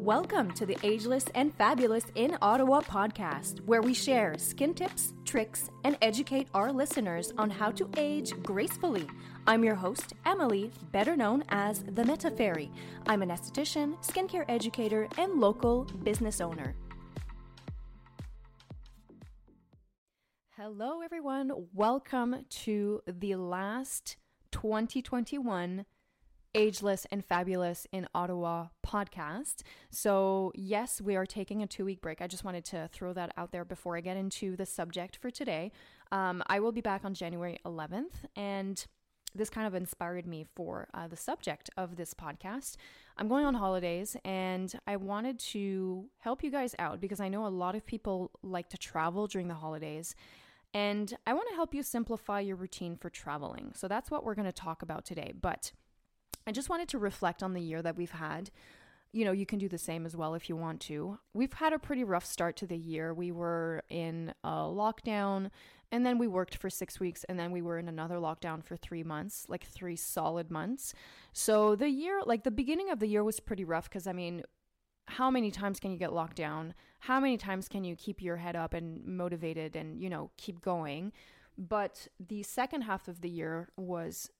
Welcome to the Ageless and Fabulous in Ottawa podcast, where we share skin tips, tricks, and educate our listeners on how to age gracefully. I'm your host, Emily, better known as the Meta Fairy. I'm an esthetician, skincare educator, and local business owner. Hello, everyone. Welcome to the last 2021 Ageless and Fabulous in Ottawa podcast. So, yes, we are taking a two week break. I just wanted to throw that out there before I get into the subject for today. Um, I will be back on January 11th, and this kind of inspired me for uh, the subject of this podcast. I'm going on holidays and I wanted to help you guys out because I know a lot of people like to travel during the holidays. And I want to help you simplify your routine for traveling. So that's what we're going to talk about today. But I just wanted to reflect on the year that we've had. You know, you can do the same as well if you want to. We've had a pretty rough start to the year. We were in a lockdown and then we worked for six weeks and then we were in another lockdown for three months, like three solid months. So the year, like the beginning of the year was pretty rough because I mean, how many times can you get locked down? How many times can you keep your head up and motivated and, you know, keep going? But the second half of the year was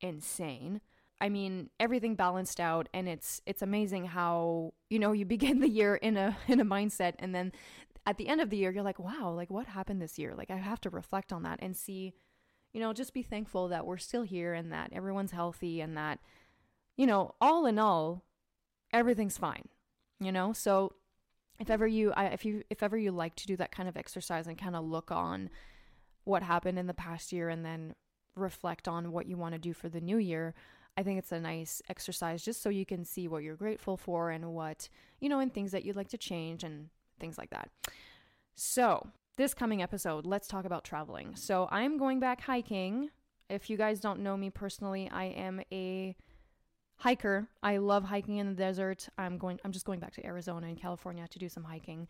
insane. I mean, everything balanced out and it's it's amazing how, you know, you begin the year in a in a mindset and then at the end of the year you're like, "Wow, like what happened this year?" Like I have to reflect on that and see, you know, just be thankful that we're still here and that everyone's healthy and that you know, all in all, everything's fine. You know? So if ever you I, if you if ever you like to do that kind of exercise and kind of look on what happened in the past year and then reflect on what you want to do for the new year, I think it's a nice exercise just so you can see what you're grateful for and what, you know, and things that you'd like to change and things like that. So, this coming episode, let's talk about traveling. So, I'm going back hiking. If you guys don't know me personally, I am a hiker. I love hiking in the desert. I'm going I'm just going back to Arizona and California to do some hiking.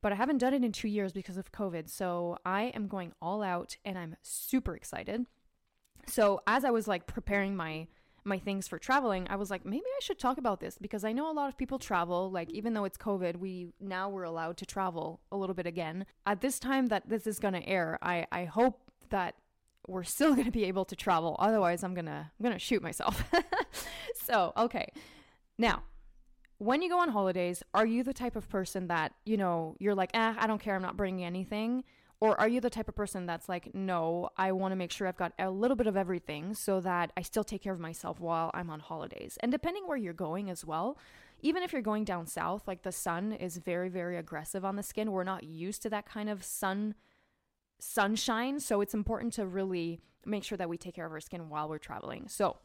But I haven't done it in 2 years because of COVID. So, I am going all out and I'm super excited. So as I was like preparing my my things for traveling, I was like, maybe I should talk about this because I know a lot of people travel. Like, even though it's COVID, we now we're allowed to travel a little bit again. At this time that this is gonna air, I I hope that we're still gonna be able to travel. Otherwise, I'm gonna I'm gonna shoot myself. so okay, now. When you go on holidays, are you the type of person that, you know, you're like, eh, I don't care, I'm not bringing anything? Or are you the type of person that's like, no, I want to make sure I've got a little bit of everything so that I still take care of myself while I'm on holidays? And depending where you're going as well, even if you're going down south, like the sun is very, very aggressive on the skin. We're not used to that kind of sun sunshine. So it's important to really make sure that we take care of our skin while we're traveling. So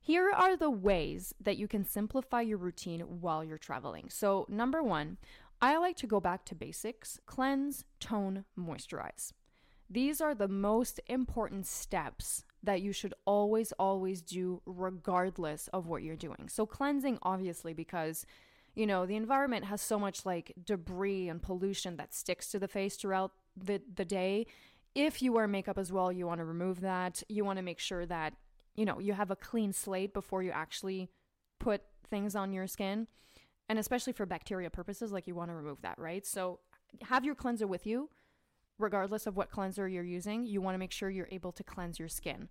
here are the ways that you can simplify your routine while you're traveling. So, number one, I like to go back to basics cleanse, tone, moisturize. These are the most important steps that you should always, always do, regardless of what you're doing. So, cleansing, obviously, because you know the environment has so much like debris and pollution that sticks to the face throughout the, the day. If you wear makeup as well, you want to remove that. You want to make sure that you know you have a clean slate before you actually put things on your skin and especially for bacteria purposes like you want to remove that right? So have your cleanser with you regardless of what cleanser you're using. You want to make sure you're able to cleanse your skin.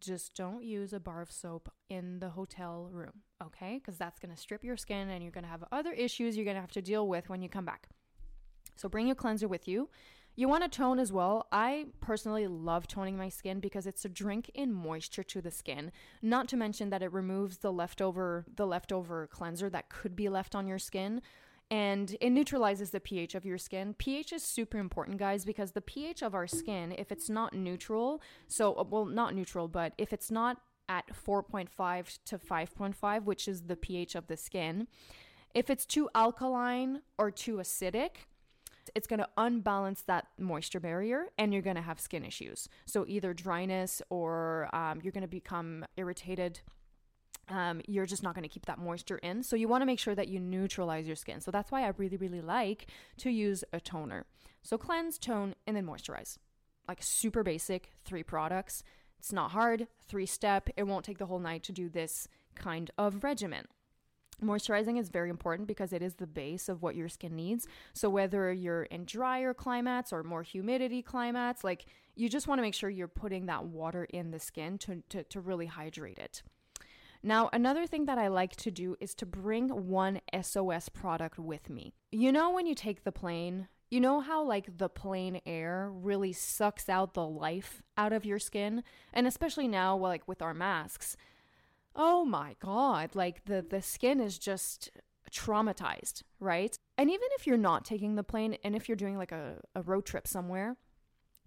Just don't use a bar of soap in the hotel room okay? Because that's going to strip your skin and you're going to have other issues you're going to have to deal with when you come back. So bring your cleanser with you you want to tone as well. I personally love toning my skin because it's a drink in moisture to the skin. Not to mention that it removes the leftover the leftover cleanser that could be left on your skin and it neutralizes the pH of your skin. pH is super important, guys, because the pH of our skin, if it's not neutral, so well, not neutral, but if it's not at 4.5 to 5.5, which is the pH of the skin, if it's too alkaline or too acidic, it's going to unbalance that moisture barrier and you're going to have skin issues. So, either dryness or um, you're going to become irritated. Um, you're just not going to keep that moisture in. So, you want to make sure that you neutralize your skin. So, that's why I really, really like to use a toner. So, cleanse, tone, and then moisturize. Like super basic, three products. It's not hard, three step. It won't take the whole night to do this kind of regimen. Moisturizing is very important because it is the base of what your skin needs. So, whether you're in drier climates or more humidity climates, like you just want to make sure you're putting that water in the skin to, to, to really hydrate it. Now, another thing that I like to do is to bring one SOS product with me. You know, when you take the plane, you know how, like, the plane air really sucks out the life out of your skin? And especially now, like, with our masks, oh my God, like, the, the skin is just traumatized, right? And even if you're not taking the plane and if you're doing like a, a road trip somewhere,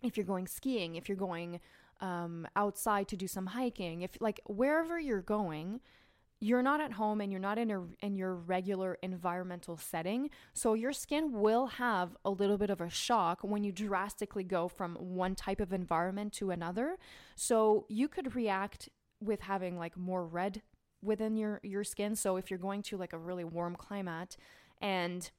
if you're going skiing, if you're going um, outside to do some hiking, if like wherever you're going, you're not at home and you're not in a in your regular environmental setting so your skin will have a little bit of a shock when you drastically go from one type of environment to another so you could react with having like more red within your your skin so if you're going to like a really warm climate and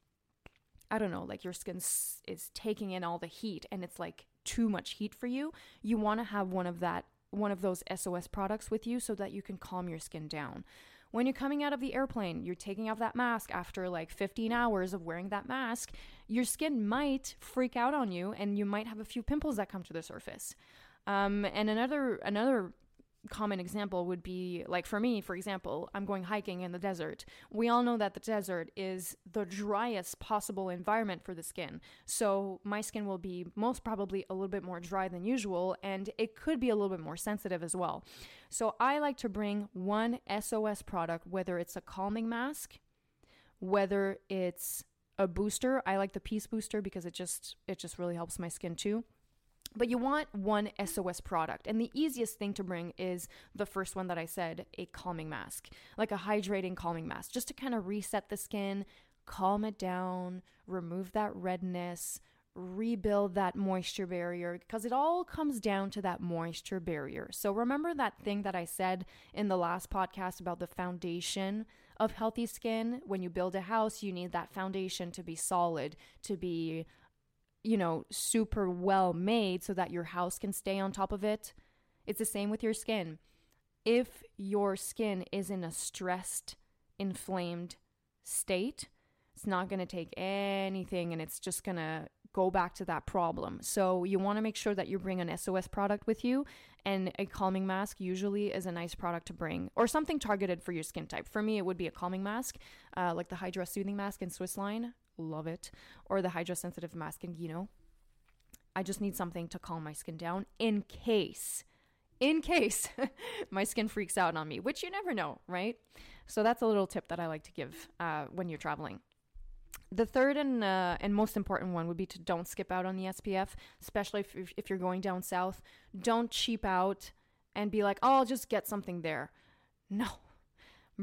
i don't know like your skin is taking in all the heat and it's like too much heat for you, you want to have one of that one of those SOS products with you so that you can calm your skin down. When you're coming out of the airplane, you're taking off that mask after like 15 hours of wearing that mask, your skin might freak out on you and you might have a few pimples that come to the surface. Um, and another another common example would be like for me, for example, I'm going hiking in the desert. We all know that the desert is the driest possible environment for the skin. So my skin will be most probably a little bit more dry than usual, and it could be a little bit more sensitive as well. So I like to bring one SOS product, whether it's a calming mask, whether it's a booster. I like the Peace Booster because it just it just really helps my skin too but you want one SOS product. And the easiest thing to bring is the first one that I said a calming mask, like a hydrating calming mask, just to kind of reset the skin, calm it down, remove that redness, rebuild that moisture barrier because it all comes down to that moisture barrier. So remember that thing that I said in the last podcast about the foundation of healthy skin? When you build a house, you need that foundation to be solid, to be you know, super well made so that your house can stay on top of it. It's the same with your skin. If your skin is in a stressed, inflamed state, it's not going to take anything and it's just going to go back to that problem. So you want to make sure that you bring an SOS product with you and a calming mask usually is a nice product to bring or something targeted for your skin type. For me, it would be a calming mask, uh, like the Hydra Soothing Mask in Swissline love it. Or the hydrosensitive mask and Guinot. I just need something to calm my skin down in case, in case my skin freaks out on me, which you never know, right? So that's a little tip that I like to give uh, when you're traveling. The third and uh, and most important one would be to don't skip out on the SPF, especially if, if you're going down south. Don't cheap out and be like, oh, I'll just get something there. No,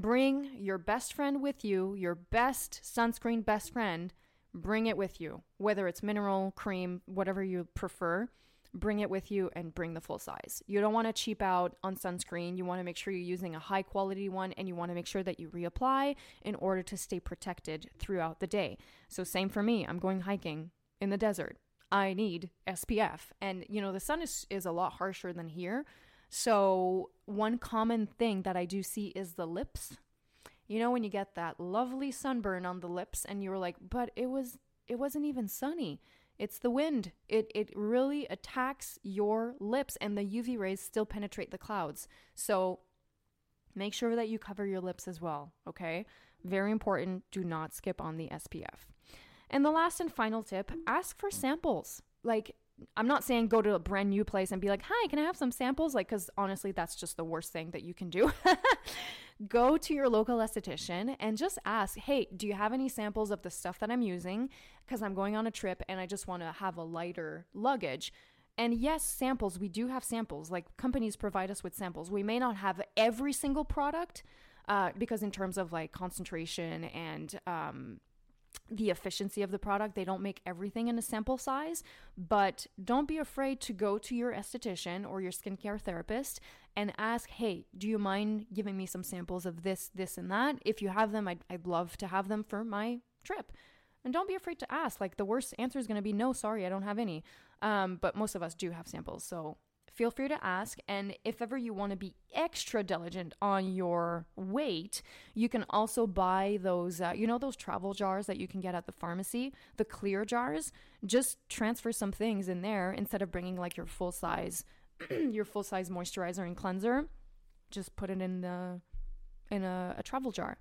Bring your best friend with you, your best sunscreen best friend. Bring it with you, whether it's mineral, cream, whatever you prefer. Bring it with you and bring the full size. You don't want to cheap out on sunscreen. You want to make sure you're using a high quality one and you want to make sure that you reapply in order to stay protected throughout the day. So, same for me. I'm going hiking in the desert. I need SPF. And, you know, the sun is, is a lot harsher than here. So, one common thing that I do see is the lips. You know when you get that lovely sunburn on the lips and you're like, "But it was it wasn't even sunny." It's the wind. It it really attacks your lips and the UV rays still penetrate the clouds. So, make sure that you cover your lips as well, okay? Very important, do not skip on the SPF. And the last and final tip, ask for samples. Like I'm not saying go to a brand new place and be like, "Hi, can I have some samples?" Like cuz honestly, that's just the worst thing that you can do. go to your local esthetician and just ask, "Hey, do you have any samples of the stuff that I'm using cuz I'm going on a trip and I just want to have a lighter luggage." And yes, samples, we do have samples. Like companies provide us with samples. We may not have every single product uh, because in terms of like concentration and um, the efficiency of the product. They don't make everything in a sample size, but don't be afraid to go to your esthetician or your skincare therapist and ask, hey, do you mind giving me some samples of this, this, and that? If you have them, I'd, I'd love to have them for my trip. And don't be afraid to ask. Like the worst answer is going to be no, sorry, I don't have any. Um, but most of us do have samples. So feel free to ask. And if ever you want to be extra diligent on your weight, you can also buy those, uh, you know, those travel jars that you can get at the pharmacy, the clear jars. Just transfer some things in there instead of bringing like your full size, your full size moisturizer and cleanser. Just put it in the in a, a travel jar.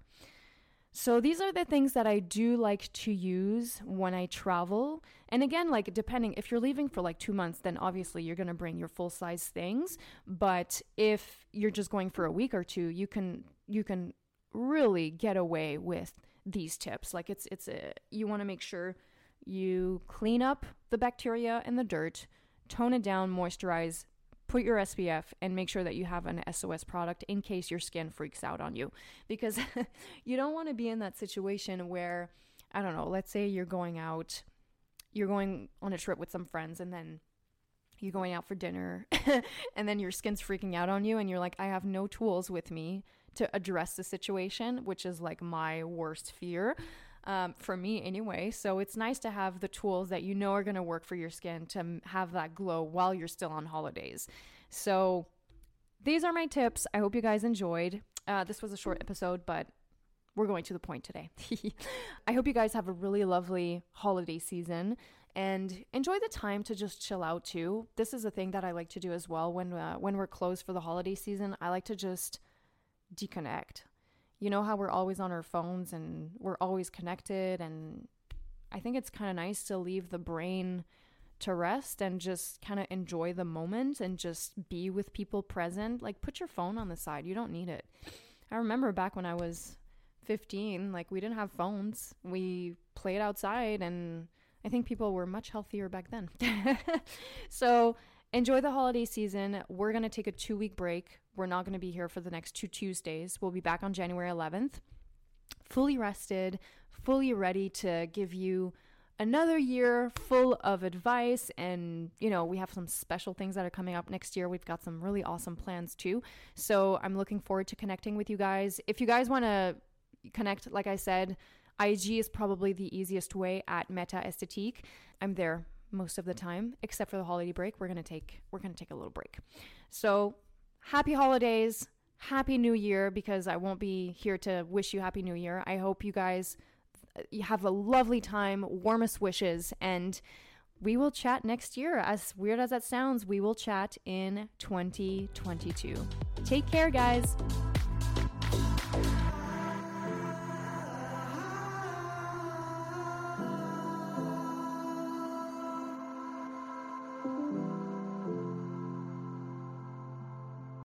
So these are the things that I do like to use when I travel. And again, like depending if you're leaving for like 2 months, then obviously you're going to bring your full size things, but if you're just going for a week or two, you can you can really get away with these tips. Like it's it's a, you want to make sure you clean up the bacteria and the dirt, tone it down, moisturize, put your SPF and make sure that you have an SOS product in case your skin freaks out on you. Because you don't want to be in that situation where, I don't know, let's say you're going out, you're going on a trip with some friends, and then you're going out for dinner, and then your skin's freaking out on you, and you're like, I have no tools with me to address the situation, which is like my worst fear. Um, for me anyway. So it's nice to have the tools that you know are going to work for your skin to have that glow while you're still on holidays. So these are my tips. I hope you guys enjoyed. Uh, this was a short episode, but we're going to the point today. I hope you guys have a really lovely holiday season and enjoy the time to just chill out too. This is a thing that I like to do as well when uh, when we're closed for the holiday season. I like to just deconnect you know how we're always on our phones and we're always connected and I think it's kind of nice to leave the brain to rest and just kind of enjoy the moment and just be with people present. Like put your phone on the side. You don't need it. I remember back when I was 15, like we didn't have phones. We played outside and I think people were much healthier back then. so, enjoy the holiday season. We're going to take a 2-week break. We're not going to be here for the next two Tuesdays. We'll be back on January 11th, fully rested, fully ready to give you another year full of advice and you know we have some special things that are coming up next year. We've got some really awesome plans too. So i'm looking forward to connecting with you guys. If you guys want to connect like i said ig is probably the easiest way at meta esthétique i'm there most of the time except for the holiday break we're going to take we're to take a little break so happy holidays, happy new year, because I won't be here to wish you happy new year. I hope you guys you have a lovely time, warmest wishes, and we will chat next year. As weird as that sounds, we will chat in 2022. Take care, guys.